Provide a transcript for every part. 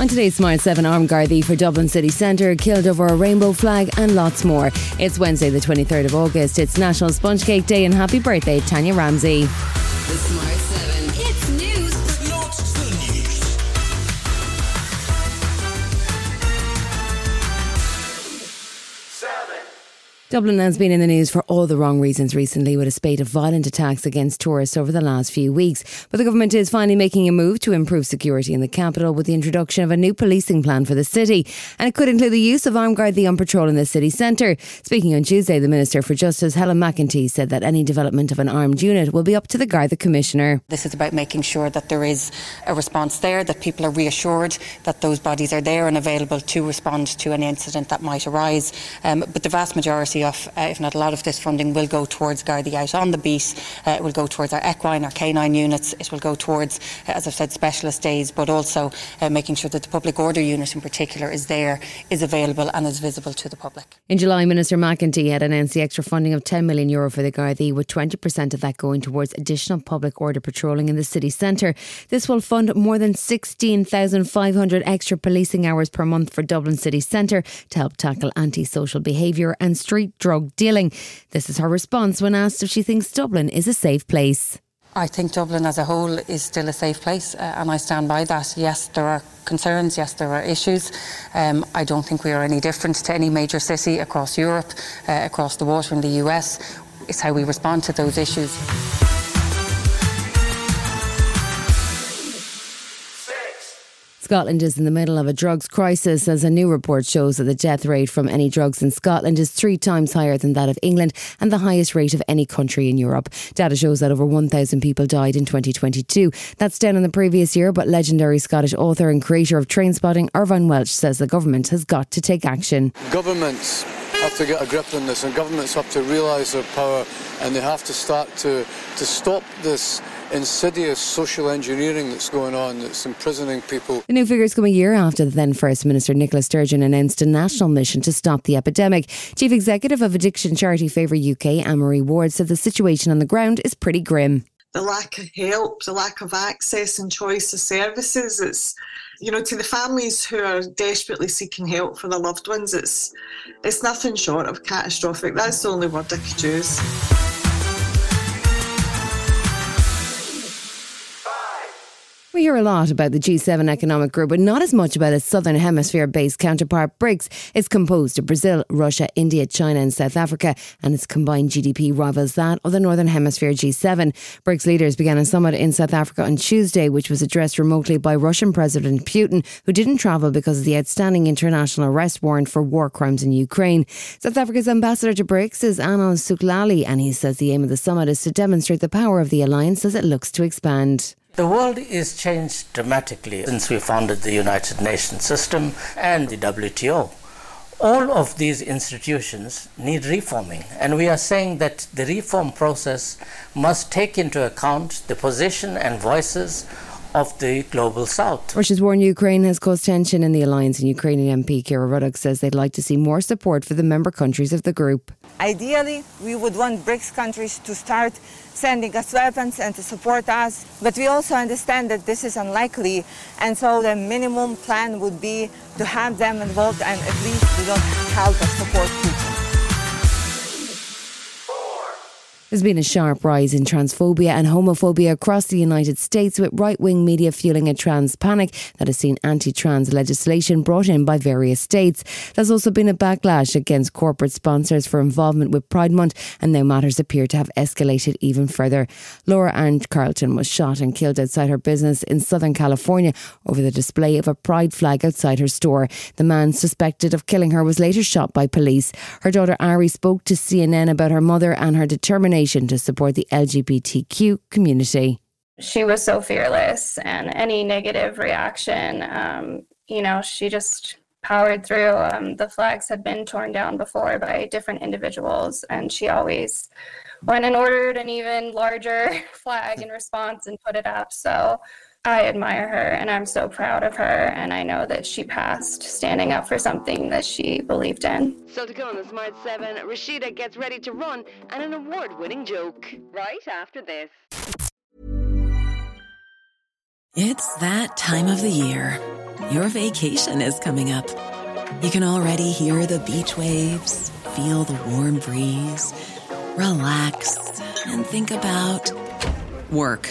On today's Smart 7 armed Gardaí for Dublin City Centre killed over a rainbow flag and lots more. It's Wednesday, the 23rd of August. It's National Sponge Cake Day and happy birthday, Tanya Ramsey. Dublin has been in the news for all the wrong reasons recently with a spate of violent attacks against tourists over the last few weeks. But the government is finally making a move to improve security in the capital with the introduction of a new policing plan for the city. And it could include the use of armed guard on patrol in the city centre. Speaking on Tuesday, the Minister for Justice, Helen McEntee, said that any development of an armed unit will be up to the Garda Commissioner. This is about making sure that there is a response there, that people are reassured that those bodies are there and available to respond to any incident that might arise. Um, but the vast majority of, uh, if not a lot of this funding, will go towards Gardaí out on the beat. Uh, it will go towards our equine, our canine units. It will go towards, uh, as I've said, specialist days, but also uh, making sure that the public order unit in particular is there, is available, and is visible to the public. In July, Minister McEntee had announced the extra funding of 10 million euro for the Gardaí, with 20% of that going towards additional public order patrolling in the city centre. This will fund more than 16,500 extra policing hours per month for Dublin city centre to help tackle antisocial behaviour and street drug dealing. This is her response when asked if she thinks Dublin is a safe place. I think Dublin as a whole is still a safe place, uh, and I stand by that. Yes, there are concerns, yes, there are issues. Um, I don't think we are any different to any major city across Europe, uh, across the water in the US. It's how we respond to those issues. Scotland is in the middle of a drugs crisis as a new report shows that the death rate from any drugs in Scotland is three times higher than that of England and the highest rate of any country in Europe. Data shows that over 1,000 people died in 2022. That's down on the previous year, but legendary Scottish author and creator of Trainspotting, Irvine Welsh, says the government has got to take action. Governments have to get a grip on this, and governments have to realise their power, and they have to start to, to stop this insidious social engineering that's going on that's imprisoning people. The new figures come a year after the then First Minister Nicola Sturgeon announced a national mission to stop the epidemic. Chief Executive of addiction charity FAVOR UK, Anne-Marie Ward, said the situation on the ground is pretty grim. the lack of help, the lack of access and choice of services. It's, you know, to the families who are desperately seeking help for their loved ones, it's, it's nothing short of catastrophic. That's the only word I could use. We hear a lot about the G7 economic group, but not as much about its southern hemisphere based counterpart BRICS. It's composed of Brazil, Russia, India, China, and South Africa, and its combined GDP rivals that of the northern hemisphere G7. BRICS leaders began a summit in South Africa on Tuesday, which was addressed remotely by Russian President Putin, who didn't travel because of the outstanding international arrest warrant for war crimes in Ukraine. South Africa's ambassador to BRICS is Anand Sooklal, and he says the aim of the summit is to demonstrate the power of the alliance as it looks to expand. The world is changed dramatically since we founded the United Nations system and the WTO. All of these institutions need reforming, and we are saying that the reform process must take into account the position and voices of the global south. Russia's war in Ukraine has caused tension in the alliance, and Ukrainian MP Kira Rudik says they'd like to see more support for the member countries of the group. Ideally, we would want BRICS countries to start sending us weapons and to support us, but we also understand that this is unlikely, and so the minimum plan would be to have them involved and at least to not help or support There's been a sharp rise in transphobia and homophobia across the United States, with right wing media fueling a trans panic that has seen anti trans legislation brought in by various states. There's also been a backlash against corporate sponsors for involvement with Pride Month, and now matters appear to have escalated even further. Laura Ann Carleton was shot and killed outside her business in Southern California over the display of a pride flag outside her store. The man suspected of killing her was later shot by police. Her daughter Ari spoke to CNN about her mother and her determination to support the LGBTQ community. she was so fearless and any negative reaction um, you know she just powered through um, the flags had been torn down before by different individuals and she always went and ordered an even larger flag in response and put it up so i admire her and i'm so proud of her and i know that she passed standing up for something that she believed in So to go on the Smart 7, Rhasidat gets ready to run and an award winning joke. Right after this. It's that time of the year. Your vacation is coming up. You can already hear the beach waves, feel the warm breeze, relax, and think about work.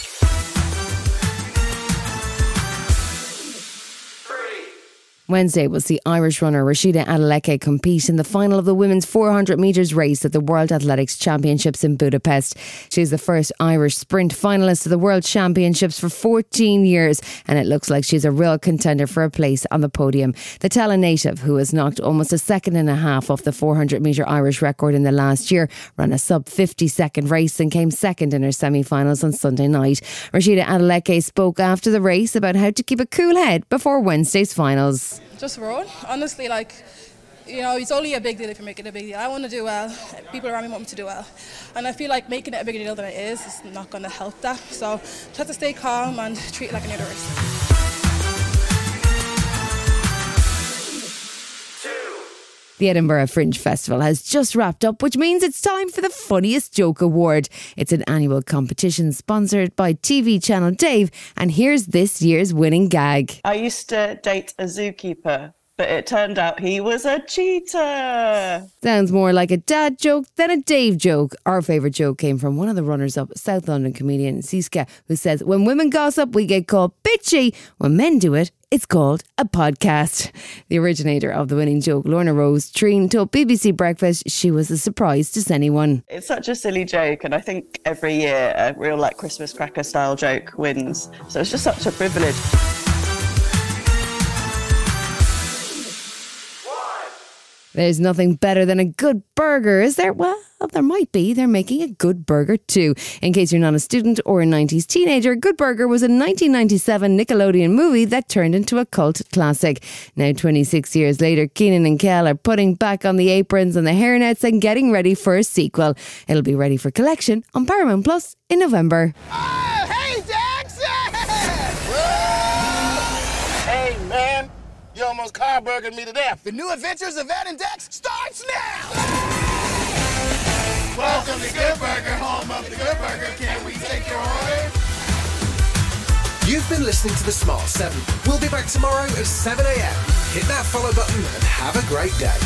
Wednesday will see Irish runner Rhasidat Adeleke compete in the final of the women's 400 metres race at the World Athletics Championships in Budapest. She is the first Irish sprint finalist of the World Championships for 14 years, and it looks like she's a real contender for a place on the podium. The Tallaght native, who has knocked almost a second and a half off the 400 metre Irish record in the last year, ran a sub 50 second race and came second in her semi finals on Sunday night. Rhasidat Adeleke spoke after the race about how to keep a cool head before Wednesday's finals. Just run. Honestly, like, you know, it's only a big deal if you make it a big deal. I want to do well. People around me want me to do well. And I feel like making it a bigger deal than it is is not going to help that. So try to stay calm and treat it like any other race. The Edinburgh Fringe Festival has just wrapped up, which means it's time for the Funniest Joke Award. It's an annual competition sponsored by TV channel Dave, and here's this year's winning gag. I used to date a zookeeper, but it turned out he was a cheater. Sounds more like a dad joke than a Dave joke. Our favourite joke came from one of the runners up, South London comedian Sikisa, who says, When women gossip, we get called bitchy. When men do it, it's called a podcast. The originator of the winning joke, Lorna Rose Treen, told BBC Breakfast she was a surprise to anyone. It's such a silly joke, and I think every year a real like Christmas cracker style joke wins. So it's just such a privilege. There's nothing better than a good burger, is there? Well, there might be. They're making a good burger too. In case you're not a student or a 90s teenager, Good Burger was a 1997 Nickelodeon movie that turned into a cult classic. Now, 26 years later, Keenan and Kel are putting back on the aprons and the hairnets and getting ready for a sequel. It'll be ready for collection on Paramount Plus in November. Oh, hey, You almost car burgered me to death. The new adventures of Ed and Dex starts now! Welcome to Good Burger, home of the Good Burger. Can we take your order? You've been listening to The Smart 7. We'll be back tomorrow at 7 a.m. Hit that follow button and have a great day.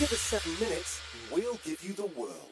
Give us seven minutes, and we'll give you the world.